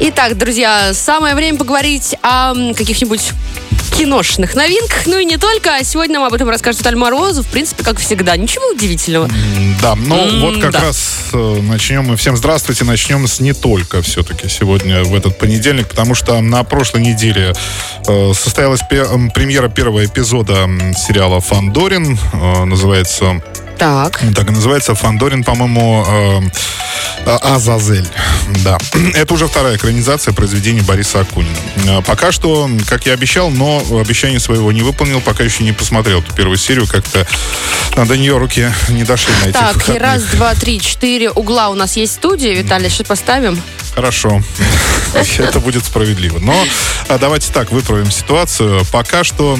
Итак, друзья, самое время поговорить о каких-нибудь киношных новинках. Ну и не только. А сегодня нам об этом расскажет Виталий Морозов. В принципе, как всегда. Ничего удивительного. Да, ну М, вот как да. раз э, начнем мы. Всем здравствуйте. Начнем с не только все-таки сегодня в этот понедельник, потому что на прошлой неделе э, состоялась пе- премьера первого эпизода сериала «Фандорин». Э, называется Так. так и называется. Фандорин, по-моему, э, Азазель. Да. Это уже вторая экранизация произведения Бориса Акунина. Э, Пока что, как я обещал, но обещание своего не выполнил, пока еще не посмотрел эту первую серию. Как-то до нее руки не дошли на этих Так, выходных. раз, два, три, четыре угла у нас есть в студии. Виталий, что поставим? Хорошо. Это будет справедливо. Но а, давайте так, выправим ситуацию. Пока что,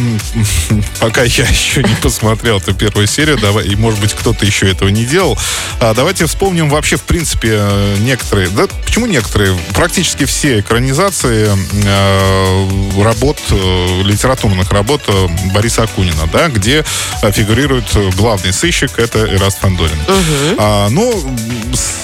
пока я еще не посмотрел эту первую серию, давай, и, может быть, кто-то еще этого не делал, а, давайте вспомним вообще, в принципе, э, некоторые, да, почему некоторые? Практически все экранизации э, работ, э, литературных работ Бориса Акунина, да, где фигурирует главный сыщик, это Эраст Фандорин. А, ну,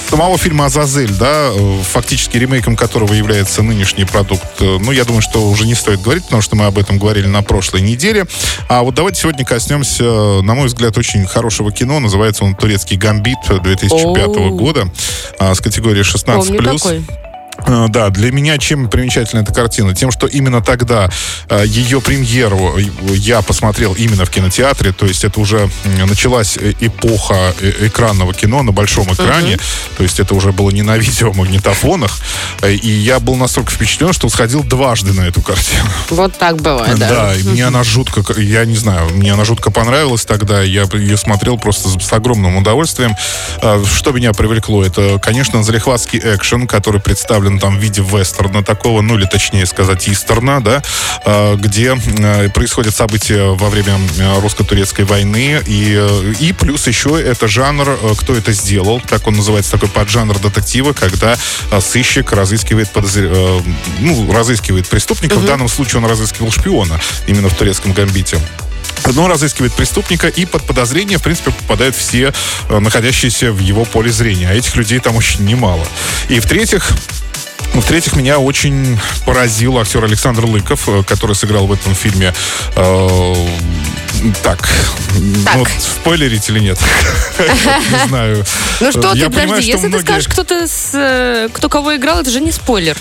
самого фильма «Азазель», да, фактически ремейком которого является нынешний продукт, э, ну, я думаю, что уже не стоит говорить, потому что мы об этом говорили на прошлой неделе. А вот давайте сегодня коснемся, на мой взгляд, очень хорошего кино. Называется он «Турецкий гамбит» 2005 О. года а, с категории 16+. Помню такой. Э, Да, для меня чем примечательна эта картина? Тем, что именно тогда э, ее премьеру э, я посмотрел именно в кинотеатре, то есть это уже началась эпоха экранного кино на большом экране, то есть это уже было не на видеомагнитофонах, и я был настолько впечатлен, что сходил дважды на эту картину. Вот так бывает, да. Да, и мне она жутко, я не знаю, мне она жутко понравилась тогда. Я ее смотрел просто с, огромным удовольствием. Что меня привлекло? Это, конечно, залихватский экшен, который представлен там в виде вестерна такого, ну или точнее сказать, истерна, да, а, где э, происходят события во время э, русско-турецкой войны. И, и плюс еще это жанр «Кто это сделал?», так он называется, такой поджанр детектива, когда сыщик разыскивает, подозр- ну, разыскивает преступника. В данном случае он разыскивал шпиона именно в турецком гамбите. Но разыскивает преступника, и под подозрение, в принципе, попадают все находящиеся в его поле зрения. А этих людей там очень немало. И в-третьих, В-третьих, меня очень поразил актер Александр Лыков, э, который сыграл в этом фильме. э, так, Так. ну, вот спойлерить или нет? Не знаю. Ну что ты, подожди, если ты скажешь, кто-то с, э, кто кого играл, это же не спойлер.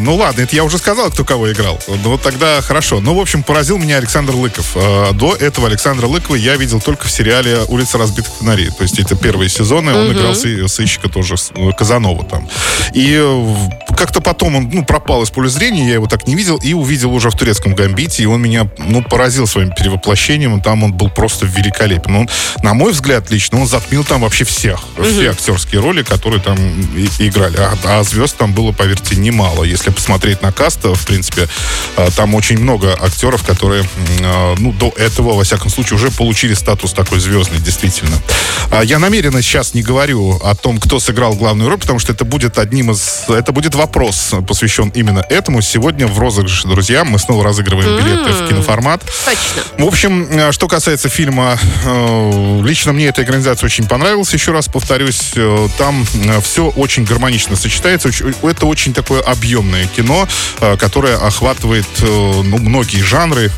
Ну ладно, это я уже сказал, кто кого играл. Ну вот тогда хорошо. Ну, в общем, поразил меня Александр Лыков. До этого Александра Лыкова я видел только в сериале «Улица разбитых фонарей». То есть это первые сезоны. Он играл сы- сыщика тоже, Казанова там. И как-то потом он ну, пропал из поля зрения, я его так не видел, и увидел уже в турецком гамбите, и он меня ну, поразил своим перевоплощением. Там он был просто великолепен. Он, на мой взгляд, лично, он затмил там вообще всех. Все актерские роли, которые там и- играли. А, а звезд там было, поверьте, немало. Если посмотреть на каст, в принципе, э, там очень много актеров, которые, э, ну, до этого, во всяком случае, уже получили статус такой звездный, действительно. А Я намеренно сейчас не говорю о том, кто сыграл главную роль, потому что это будет одним из... Это будет вопрос, посвящен именно этому. Сегодня в розыгрыше, друзья, мы снова разыгрываем билеты в киноформат. Точно. В общем, э, что касается фильма, э, лично мне эта экранизация очень понравилась. Еще раз повторюсь, э, там все очень гармонично сочетается. Оч- Это очень такое объемное кино, которое охватывает ну, многие жанры.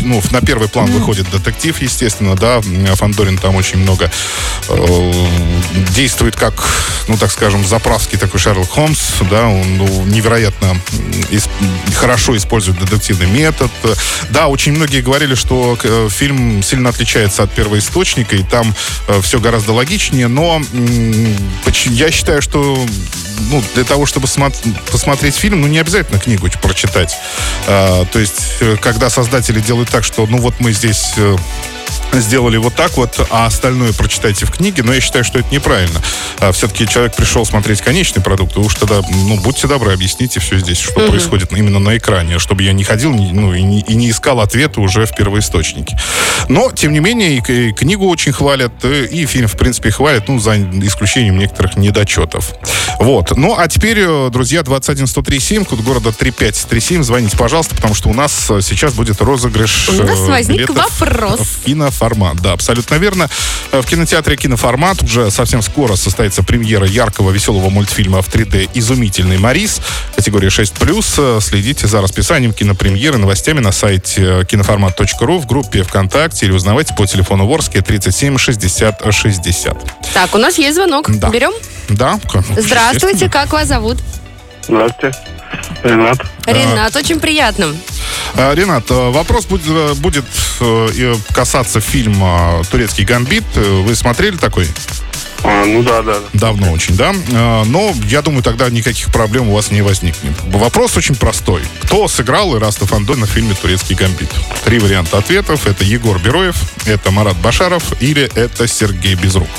Э, Ну, на первый план выходит детектив, естественно, да. Фандорин там очень много э, действует как, ну, так скажем, заправский такой Шерлок Холмс, да, он ну, невероятно ис- хорошо использует детективный метод. Да, очень многие говорили, что э, фильм сильно отличается от первоисточника, и там все гораздо логичнее, но я считаю, что ну, для того, чтобы смо- посмотреть фильм, ну, не обязательно книгу прочитать. А, то есть, э, когда создатели делают так, что, ну, вот мы здесь э, сделали вот так вот, а остальное прочитайте в книге, но я считаю, что это неправильно. А, все-таки человек пришел смотреть конечный продукт, и уж тогда, ну, будьте добры, объясните все здесь, что происходит именно на экране, чтобы я не ходил ну, и, не, и не искал ответы уже в первоисточнике. Но, тем не менее, и, и книгу очень хвалят, э, и фильм, в принципе, хвалят, ну, за исключением некоторых недочетов. Вот. Ну, а теперь, э, друзья, 211-103-7, код города 3537, звоните, пожалуйста, потому что у нас э, сейчас будет розыгрыш У нас возник вопрос. в киноформат. Киноформат. Да, абсолютно верно. В кинотеатре киноформат уже совсем скоро состоится премьера яркого веселого мультфильма в 3D «Изумительный Марис» категории 6+. Следите за расписанием кинопремьеры, новостями на сайте киноформат.ру, в группе ВКонтакте или узнавайте по телефону Ворске 37 60 60. Так, у нас есть звонок. Да. Берем? Да. Здравствуйте, как вас зовут? Здравствуйте. Ренат. Ренат, очень приятно. А, Ренат, э, вопрос будет, э, будет э, касаться фильма «Турецкий гамбит». Вы смотрели такой? А, ну да, да. Давно очень, да? А, но я думаю, тогда никаких проблем у вас не возникнет. Вопрос очень простой. Кто сыграл Ираста Фандойна в фильме «Турецкий гамбит»? Три варианта ответов. Это Егор Бероев, это Марат Башаров или это Сергей Безруков.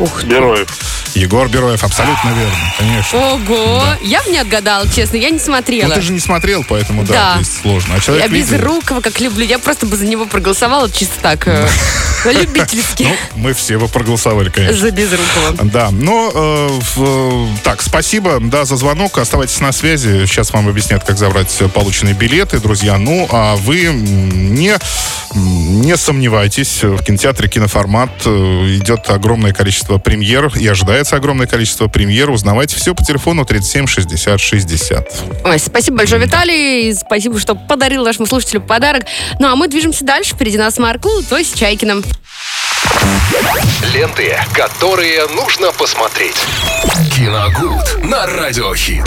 Ух ты. Бероев. Егор Бероев, абсолютно верно, конечно. Ого, я бы не отгадала, честно, я не Ну, смотрела. ты же не смотрел, поэтому да, Да. здесь сложно. А человек Я без видел. Рукова, как люблю. Я просто бы за него проголосовала чисто так, э, любительски. Ну, мы все бы проголосовали, конечно. За Безрукова. Да, но э, в- так, спасибо, да, за звонок. Оставайтесь на связи. Сейчас вам объяснят, как забрать полученные билеты, друзья. Ну, а вы не, не сомневайтесь, в кинотеатре киноформат э, идет огромное количество премьер и ожидается огромное количество премьер. Узнавайте все по телефону 37 60 60. Ой, спасибо большое, Виталий. и Спасибо, что подарил нашему слушателю подарок. Ну, а мы движемся дальше. Впереди нас Маркул, то есть Чайкиным. Ленты, которые нужно посмотреть. Киногуд на радиохит.